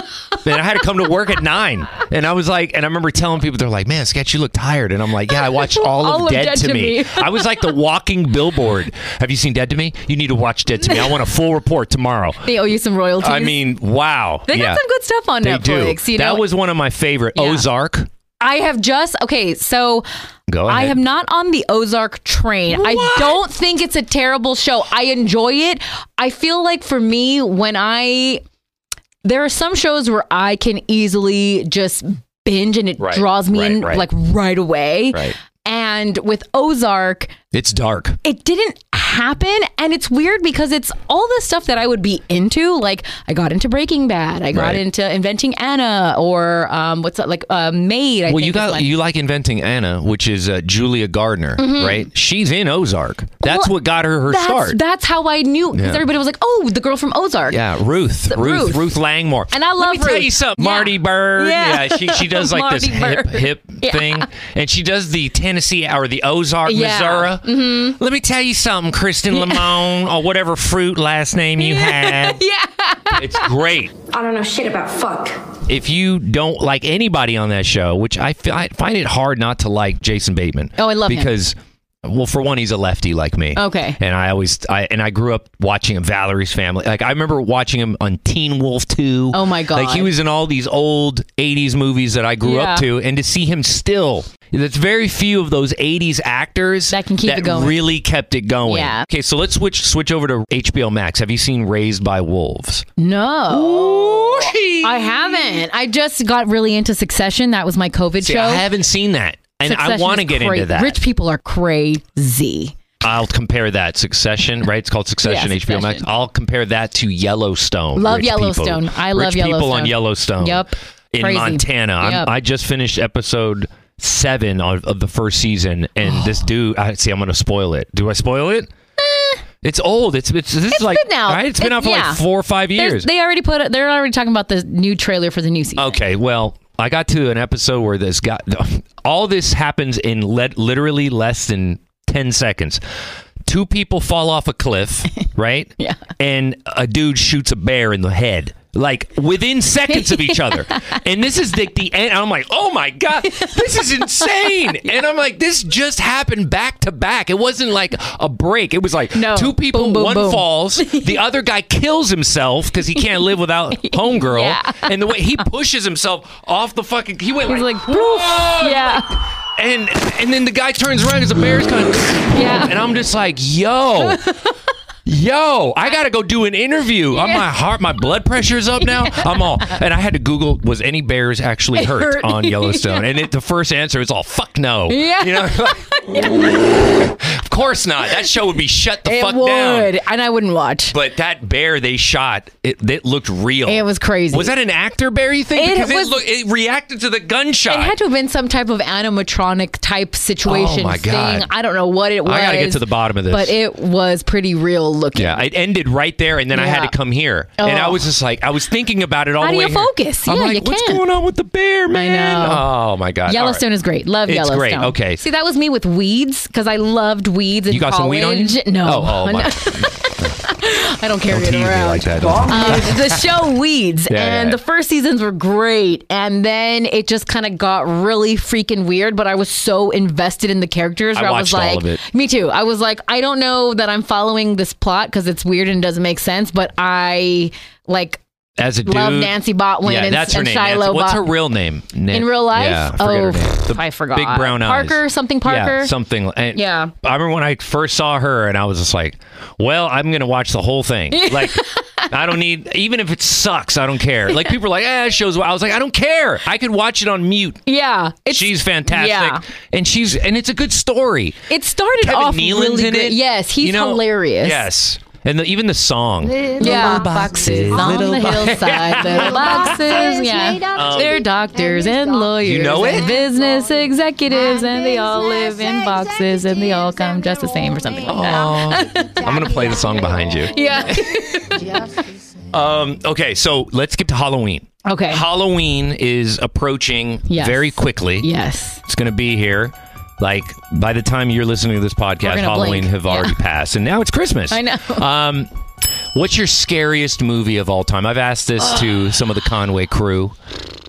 then I had to come to work at nine. And I was like, and I remember telling people, they're like, man, Sketch, you look tired. And I'm like, yeah, I watched all, All of of Dead, Dead to, Me. Me. I was like the walking billboard. Have you seen Dead to Me? You need to watch Dead to Me. I want a full report tomorrow. They owe you some royalties. I mean, wow. they yeah. got some good stuff on they Netflix. do. You that know, was one of my favorite. Yeah. Ozark. I have just okay, so Go I am not on the Ozark train. I don't think it's a terrible show. I enjoy it. I feel like for me, when I there are some shows where I can easily just binge and it Right, draws me right, in right. like right away. And with Ozark, It's dark. it didn't happen and it's weird because it's all the stuff that i would be into like i got into breaking bad i got Right. into inventing anna or um, what's that like uh, maid I well, you got one. you like inventing Anna, which is uh, Julia Garner, Mhm. right? She's in Ozark. That's Well, what got her her that's, start. that's how i knew because Yeah. everybody was like oh the girl from ozark yeah, Ruth, Th- Ruth, Ruth. Ruth, Langmore. And I Let love me tell Ruth. you something, Yeah. Marty Byrde. Yeah. Yeah, she she does like this Marty hip Bird. hip Yeah. thing, and she does the Tennessee or the Ozark, Yeah. Missouri. Mhm. Let me tell you something, Christen Limon, or whatever fruit last name you have. yeah It's great. I don't know shit about fuck. If you don't like anybody on that show, which I, fi- I find it hard not to like Jason Bateman. Oh, I love him. because. Well, for one, he's a lefty like me. Okay. And I always, I and I grew up watching him, Valerie's Family. Like I remember watching him on Teen Wolf 2. Oh, my God. Like he was in all these old 80s movies that I grew Yeah. up to, and to see him still, that's very few of those 80s actors that can keep it going. really kept it going. Yeah. Okay, so let's switch switch over to HBO Max. Have you seen Raised by Wolves? no i haven't i just got really into succession that was my covid See, show I haven't seen that, and I want to get cra- into that. rich people are crazy I'll compare that Succession, right? It's called Succession, Yeah, HBO Max. I'll compare that to Yellowstone. Love Rich people- Yellowstone. I love rich people Yellowstone. on Yellowstone. Yep. In Crazy. Montana, I'm, Yep. I just finished episode seven of, of the first season, and this dude. I see. I'm going to spoil it. Do I spoil it? It's old. It's it's this is like Eh. out. right. It's been out for yeah. like four or five There's- years. they already put it they're already talking about the new trailer for the new season Okay, well, I got to an episode where this guy, all this happens in le- literally less than 10 seconds. Two people fall off a cliff, right? Yeah. And a dude shoots a bear in the head. Like within seconds of each other. And this is the, the end. I'm like, oh my God, this is insane. And I'm like, this just happened back to back. It wasn't like a break. It was like No. two people, Boom, boom, one boom. falls, the other guy kills himself because he can't live without homegirl. Yeah. And the way he pushes himself off the fucking, he went He's like, like. Yeah. and and then the guy turns around because the bear's coming. Yeah. And I'm just like, yo. Yo, I gotta go do an interview. Uh, I'm Yeah. my heart, my blood pressure's up now. I'm all, and I had to Google was any bears actually hurt, Hurt. on Yellowstone, and it, the first answer is all fuck no. Yeah. you know, of course not. That show would be shut the It fuck would, down. and I wouldn't watch. But that bear they shot, it, it looked real. It was crazy. Was that an actor bear? You think It because was- it, looked, it reacted to the gunshot. It had to have been some type of animatronic type situation Oh, my God. thing. I don't know what it was. I gotta get to the bottom of this. But it was pretty real looking. Yeah, it ended right there, and then I had to come here, and I Oh. was just like, I was thinking about it all How the do way you here. focus? I'm Yeah, like, you what's can't. going on with the bear, man? Oh my god, Yellowstone is great. Love It's Yellowstone. great. Okay. See, that was me with weeds because I loved weeds in You got some college. weed on you? No. Oh, oh, my- I don't carry Don't it around. like that. Um, the show Weeds, Yeah, and yeah. the first seasons were great, and then it just kind of got really freaking weird. But I was so invested in the characters, I where I, was like, of it. me too. I was like, I don't know that I'm following this plot because it's weird and doesn't make sense, but I like As a dude, love Nancy Botwin yeah, and, that's her and name. Shiloh. Nancy. What's her real name? Na- in real life? Yeah, I oh, her name. The I forgot. Big brown eyes. Parker, something Parker. Yeah, something. And Yeah. I remember when I first saw her, and I was just like, "Well, I'm gonna watch the whole thing. Like, I don't need, even if it sucks, I don't care. Like people are like, eh, shows. I was like, I don't care. I could watch it on mute. Yeah, it's, she's fantastic, yeah. and she's and it's a good story. It started Kevin off Nealon's really in good. it. Yes, he's You know? hilarious. Yes, and the, even the song. yeah, boxes on little the bo- hillside, little boxes. Yeah, Um, they're doctors and lawyers, You know and it? business executives, and they all live in boxes, and they all come just the same, or something like that. I'm gonna play the song behind you. yeah. Um, okay, so let's get to Halloween. Okay. Halloween is approaching Yes. very quickly. Yes. It's going to be here. Like by the time you're listening to this podcast, Halloween blink. have already passed, and now it's Christmas. I know. Um, what's your scariest movie of all time? I've asked this to some of the Conway crew.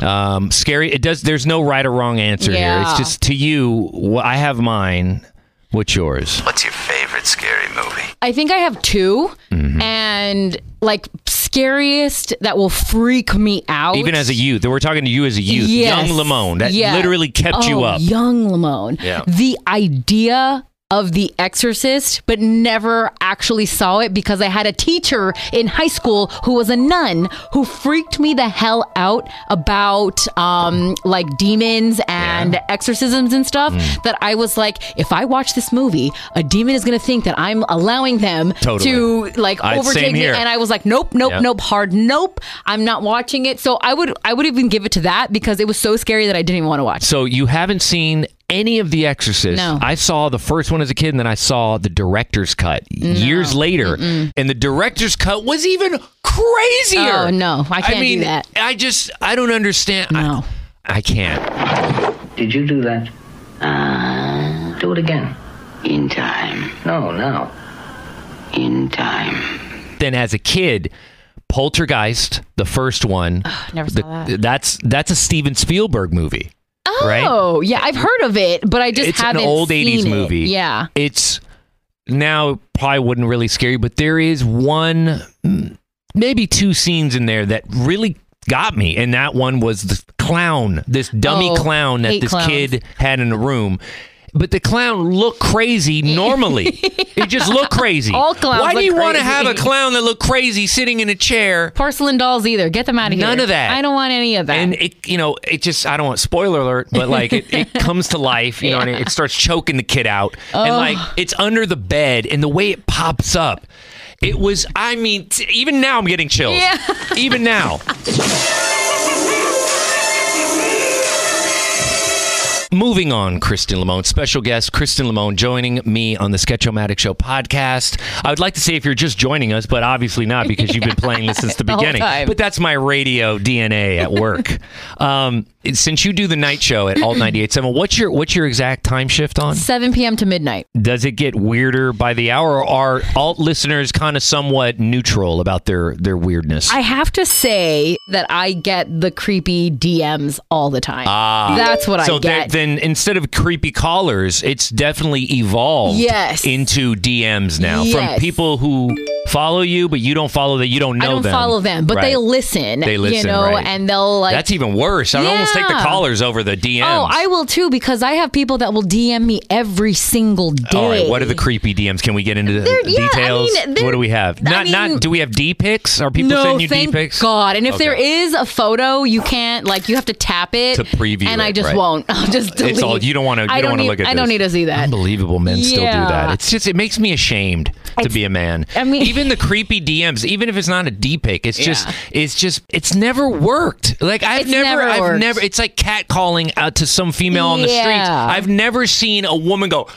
Um, scary. It does. There's no right or wrong answer here. It's just to you. I have mine. What's yours? What's your favorite scary movie? I think I have 2 Mm-hmm. and like scariest that will freak me out. Even as a youth, we're talking to you as a youth, Yes. young Limon. That Yeah. literally kept you Oh, up. Young Limon. Yeah. The idea of The Exorcist, but never actually saw it because I had a teacher in high school who was a nun who freaked me the hell out about um, like demons and exorcisms and stuff. Mm. That I was like, if I watch this movie, a demon is going to think that I'm allowing them Totally. to like overtake me. And I was like, nope, nope, Yep. nope, hard nope. I'm not watching it. So I would, I would even give it to that because it was so scary that I didn't even want to watch. So you haven't seen any of The Exorcist? No. I saw the first one as a kid, and then I saw the director's cut years later, and the director's cut was even crazier. Oh, no. I can't do mean, that. I just I don't understand. No. I, I can't. Did you do that? Uh, do it again. In time. No, no. In time. Then as a kid. Poltergeist, the first one. Never the- saw that. That's that's a Steven Spielberg movie. Right? Oh, yeah, I've heard of it, but I just it's haven't It's an old seen 80s it. movie. Yeah. It's now probably wouldn't really scare you, but there is one, maybe two scenes in there that really got me. And that one was the clown, this dummy Oh, clown that this clowns. kid had in the room. But the clown looked crazy normally. it just looked crazy. All clowns Why do you want to have a clown that looked crazy sitting in a chair? Porcelain dolls either. Get them out of here. None of that. I don't want any of that. And it, you know, it just, I don't want spoiler alert, but like it, it comes to life, you know, and it starts choking the kid out. And Oh. like it's under the bed and the way it pops up, it was, I mean, t- even now I'm getting chills. Yeah. Even now. moving on, Christen Limon, special guest Christen Limon joining me on the Sketchomatic Show podcast. I would like to say if you're just joining us, but obviously not because you've been playing this since the The beginning. But that's my radio DNA at work. um, since you do the night show at Alt 98.7, what's your what's your exact time shift on? 7 p.m. to midnight. Does it get weirder by the hour, or are alt listeners kind of somewhat neutral about their their weirdness? I have to say that I get the creepy DMs all the time. Ah, That's what so I get. then instead of creepy callers, it's definitely evolved Yes. into DMs now from people who follow you, but you don't follow that. You don't know I don't them. follow them, but they listen. They listen, you know, right. and they'll like. That's even worse. I almost take the Yeah. callers over the DMs. Oh, I will too because I have people that will DM me every single day. All right, what are the creepy DMs? Can we get into the They're- yeah, I details? mean, they're- what do we have? Not I mean- not do we have D pics? Are people no, sending you D pics? God. And if there Okay. is a photo, you can't like you have to tap it To preview and I it, just right. won't. I'll just delete. It's all you don't want to. You I don't, want to need, look at. I don't this. need to see that. Unbelievable, men still do Yeah. that. It's just it makes me ashamed to be a man. I mean- even the creepy DMs, even if it's not a D pic, it's just it's just it's never worked. Like I've It's never, never I've worked. never. It's like cat calling out uh, to some female on the streets. Yeah. I've never seen a woman go.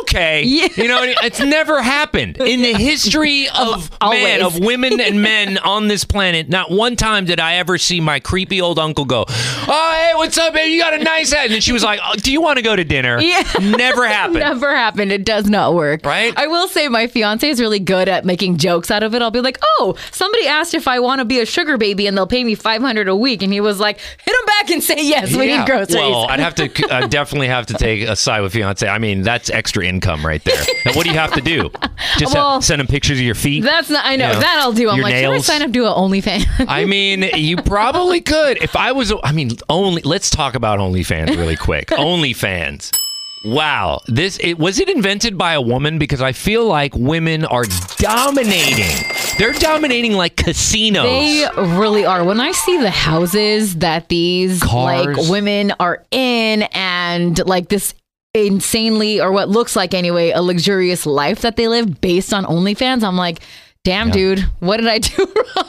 Okay, Yeah. you know it's never happened in the history of man, always. of women and men on this planet. Not one time did I ever see my creepy old uncle go, "Oh, hey, what's up, baby? You got a nice head." And she was like, oh, "Do you want to go to dinner?" Yeah. never happened. Never happened. It does not work. Right? I will say my fiance is really good at making jokes out of it. I'll be like, "Oh, somebody asked if I want to be a sugar baby and they'll pay me 500 a week." And he was like, "Hit him back and say yes. We Yeah. need groceries." Well, I'd have to I definitely have to take a side with fiance. I mean, that's extra income right there. Now, what do you have to do? Just Well, send them pictures of your feet. That's not. I know Yeah. that I'll do. I'm Your like, nails. should I sign up to a OnlyFans? I mean, you probably could. If I was, I mean, only. Let's talk about OnlyFans really quick. OnlyFans. Wow, this it was it invented by a woman because I feel like women are dominating. They're dominating like casinos. They really are. When I see the houses that these Cars. like women are in and like this insanely or what looks like anyway a luxurious life that they live based on OnlyFans, I'm like, damn, Yeah. dude, what did I do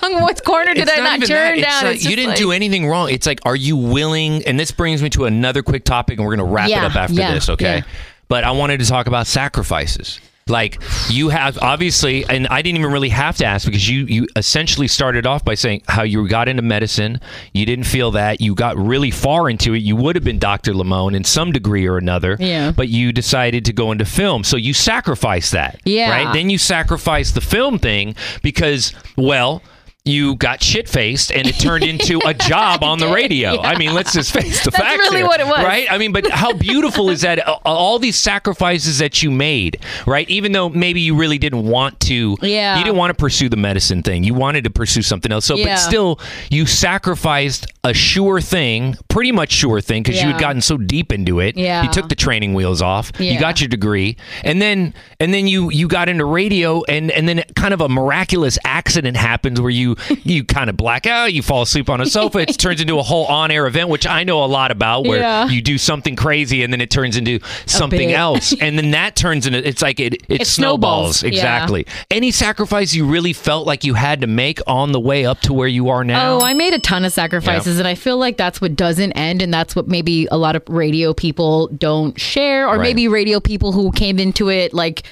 wrong? What corner did It's I not, even turn that. Down? like, you didn't like- do anything wrong. It's like, are you willing? And this brings me to another quick topic, and we're going to wrap Yeah, it up after yeah, this, okay? But I wanted to talk about sacrifices. Like you have obviously, and I didn't even really have to ask because you you essentially started off by saying how you got into medicine. You didn't feel that you got really far into it. You would have been Dr. Limon in some degree or another. Yeah. But you decided to go into film, so you sacrificed that. Yeah. Right. Then you sacrificed the film thing because, well. You got shit faced and it turned into a job on the radio. I mean, let's just face the That's facts. really here, what it was. Right? I mean, but how beautiful is that? All these sacrifices that you made, right? Even though maybe you really didn't want to, Yeah. you didn't want to pursue the medicine thing. You wanted to pursue something else. So, Yeah. but still, you sacrificed a sure thing, pretty much sure thing, because you had gotten so deep into it. Yeah. You took the training wheels off. Yeah. You got your degree, and then and then you you got into radio, and and then kind of a miraculous accident happens where you you kind of black out, you fall asleep on a sofa. it turns into a whole on air event, which I know a lot about, where Yeah. you do something crazy and then it turns into something else, and then that turns into it's like it it, It snowballs. snowballs. Yeah. Exactly. Any sacrifice you really felt like you had to make on the way up to where you are now? Oh, I made a ton of sacrifices, and I feel like that's what doesn't end, and that's what maybe a lot of radio people don't share, or Right. maybe radio people who came into it like,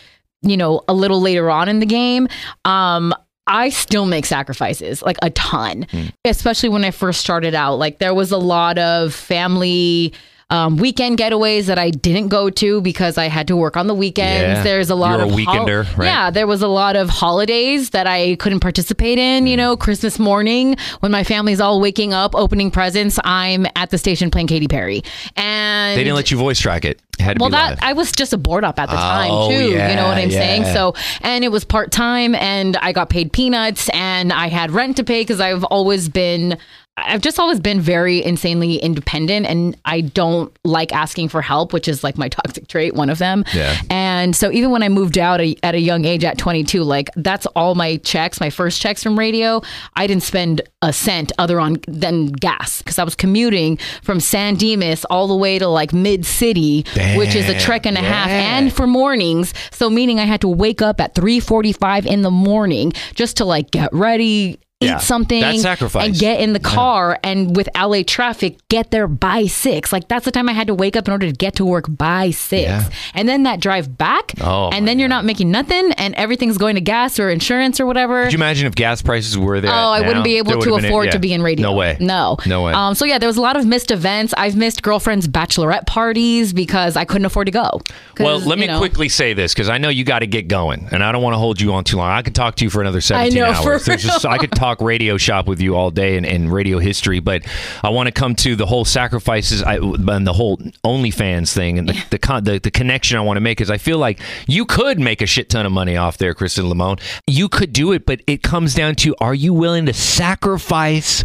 you know, a little later on in the game. Um, I still make sacrifices, like a ton, Hmm. especially when I first started out. Like there was a lot of family. Um, weekend getaways that I didn't go to because I had to work on the weekends. Yeah. There's a lot You're a of weekender, right? Yeah, there was a lot of holidays that I couldn't participate in. Mm. You know, Christmas morning when my family's all waking up, opening presents, I'm at the station playing Katy Perry. And they didn't let you voice track it. Well, that live. I was just a board op at the time Oh, too. you know what I'm yeah, saying? So, and it was part time, and I got paid peanuts, and I had rent to pay because I've always been. I've just always been very insanely independent and I don't like asking for help, which is like my toxic trait, one of them. Yeah. And so even when I moved out at a young age at 22, like that's all my checks, my first checks from radio. I didn't spend a cent other on than gas because I was commuting from San Dimas all the way to like mid city, which is a trek and a half, and for mornings. So meaning I had to wake up at 3:45 in the morning just to like get ready Yeah, eat something, that's sacrifice. and get in the car. And with LA traffic, get there by six. Like that's the time I had to wake up in order to get to work by six. Yeah. And then that drive back, Oh, and then you're not making nothing, and everything's going to gas or insurance or whatever. Could you imagine if gas prices were there? Oh, I wouldn't be able to afford to be in radio. No way. No. No way. Um, so yeah, there was a lot of missed events. I've missed girlfriends' bachelorette parties because I couldn't afford to go. Well, let me know, quickly say this because I know you got to get going, and I don't want to hold you on too long. I could talk to you for another seventeen I know, for hours. There's just I could talk radio shop with you all day and, and radio history, but I want to come to the whole sacrifices I, and the whole OnlyFans thing and the the, con, the the connection I want to make is I feel like you could make a shit ton of money off there, Christen Limon. You could do it, but it comes down to are you willing to sacrifice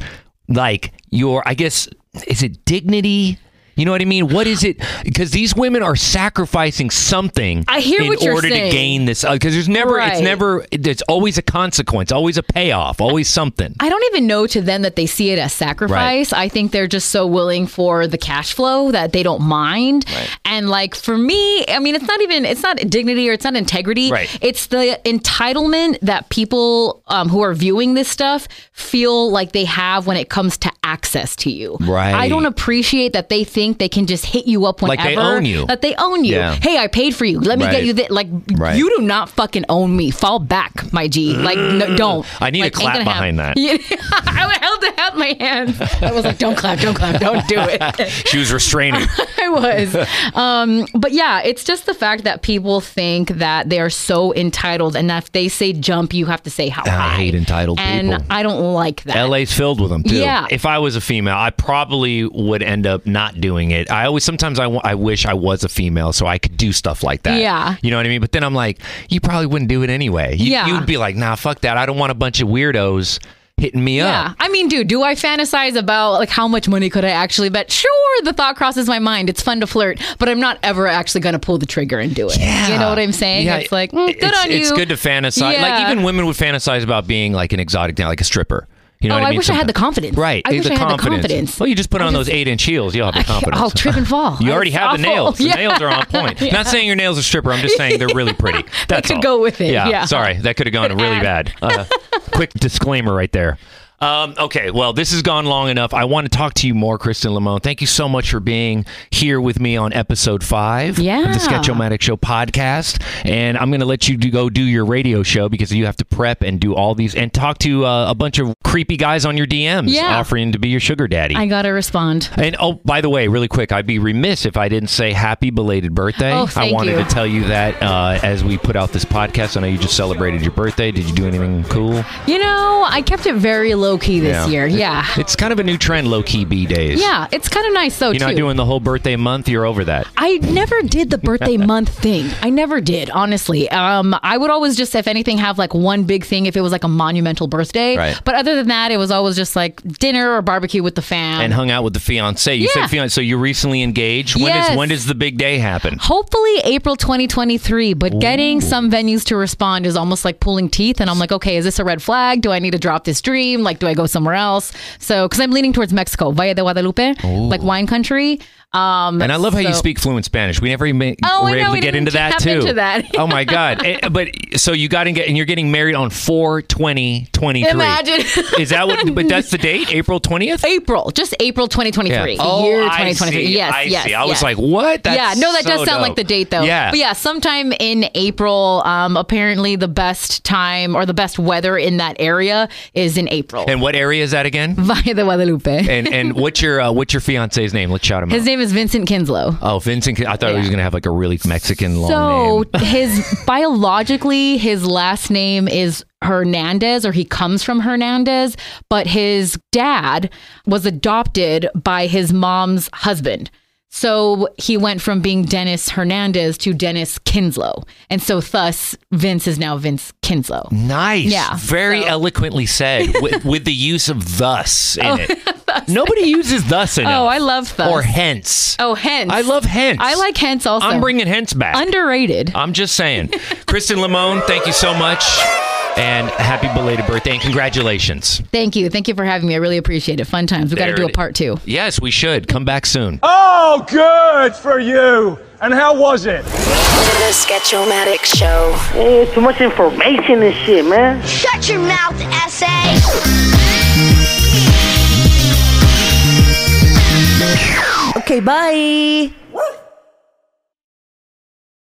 like your I guess is it dignity? You know what I mean? What is it? Because these women are sacrificing something I hear in what you're order to gain this. Because there's never, it's Right. never, it's always a consequence, always a payoff, always something. I don't even know to them that they see it as sacrifice. I think they're just so willing for the cash flow that they don't mind. And like for me, I mean, it's not even it's not dignity or it's not integrity. Right. It's the entitlement that people um, who are viewing this stuff feel like they have when it comes to access to you. Right. I don't appreciate that they think they can just hit you up Like whenever. they own you. That they own you. Yeah. Hey, I paid for you. Let me Right. get you that. Like Right. you do not fucking own me. Fall back, my G. Like no, don't. I need a Like, ain't clap behind happen. that. I held out my hands. I was like, "Don't clap, don't clap, don't do it." She was restraining. I was, um, but yeah, it's just the fact that people think that they are so entitled, and if they say jump, you have to say how I high. hate entitled people. and people. I don't like that. LA's filled with them too. Yeah. If I was a female, I probably would end up not doing it. I always sometimes I, I wish I was a female so I could do stuff like that. Yeah. You know what I mean? But then I'm like, you probably wouldn't do it anyway. You, Yeah. You'd be like, nah, fuck that. I don't want a bunch of weirdos hitting me up. Yeah, up. I mean, dude, do I fantasize about like how much money could I actually bet? Sure, the thought crosses my mind. It's fun to flirt, but I'm not ever actually going to pull the trigger and do it. Yeah. You know what I'm saying? Yeah, it's like mm, good it's, on you. It's good to fantasize. Yeah. Like even women would fantasize about being like an exotic, now, like a stripper. You know oh, what I I mean? wish I had the confidence. Right. I wish I had the confidence. Well, you just put on just- those eight inch heels. You'll have the confidence. I'll trip and fall. You already have the nails. The Yeah. nails are on point. Yeah. Not saying your nails are stripper. I'm just saying they're really pretty. That's could all. go with it, yeah. Sorry, that could have gone really bad. Uh, quick disclaimer right there. Um, okay, well, this has gone long enough. I want to talk to you more, Christen Limon. Thank you so much for being here with me on episode five Yeah. of the Sketchomatic Show podcast. And I'm going to let you do, go do your radio show because you have to prep and do all these and talk to uh, a bunch of creepy guys on your DMs Yeah. offering to be your sugar daddy. I gotta respond. And oh, by the way, really quick, I'd be remiss if I didn't say happy belated birthday. Oh, I wanted you. to tell you that uh, as we put out this podcast. I know you just celebrated your birthday. Did you do anything cool? You know, I kept it very low key this year. Yeah. It's kind of a new trend, low key B days. Yeah, it's kind of nice though You're too. not doing the whole birthday month. You're over that. I never did the birthday month thing. I never did, honestly. Um, I would always just, if anything, have like one big thing if it was like a monumental birthday. Right. But other than that, it was always just like dinner or barbecue with the fam. and hung out with the fiance. You Yeah. said fiance. So you recently engaged. When Yes. is when does the big day happen? Hopefully April 2023, but getting some venues to respond is almost like pulling teeth. And I'm like, okay, is this a red flag? Do I need to drop this dream? Like, do I go somewhere else? So, because I'm leaning towards Mexico, Valle de Guadalupe, like wine country. Um, And I love how you speak fluent Spanish. We never even Oh, were know, able to get into that too. into that. oh my god! Eh, but so you got to get and you're getting married on 4 20 23. Imagine. Is that what? But that's the date, April 20th. April, just April 2023. Oh, year I 2023. see, Yes, I yes. see. I was like, what? That's yeah, no, that does so sound like the date though. Yeah. But yeah, sometime in April, um, apparently the best time or the best weather in that area is in April. And what area is that again? Valle de Guadalupe. And and what's your uh, what's your fiance's name? Let's shout him His out. name is Vincent Kinslow. Oh, Vincent. I thought he was gonna have like a really Mexican long name. So name. his biologically his last name is Hernandez or he comes from Hernandez, but his dad was adopted by his mom's husband. So he went from being Dennis Hernandez to Dennis Kinslow. And so thus Vince is now Vince Kinslow. Nice. Yeah, Very eloquently said with, with the use of thus in Oh, it. Nobody uses thus enough. Oh, I love thus. Or hence. Oh, hence. I love hence. I like hence also. I'm bringing hence back. Underrated. I'm just saying. Christen Limon, thank you so much. And happy belated birthday and congratulations. Thank you. Thank you for having me. I really appreciate it. Fun times. We've got to do a part two. Yes, we should. Come back soon. Oh, good for you. And how was it? The Sketchomatic Show. Hey, too much information and shit, man. Shut your mouth, essay. Okay, bye.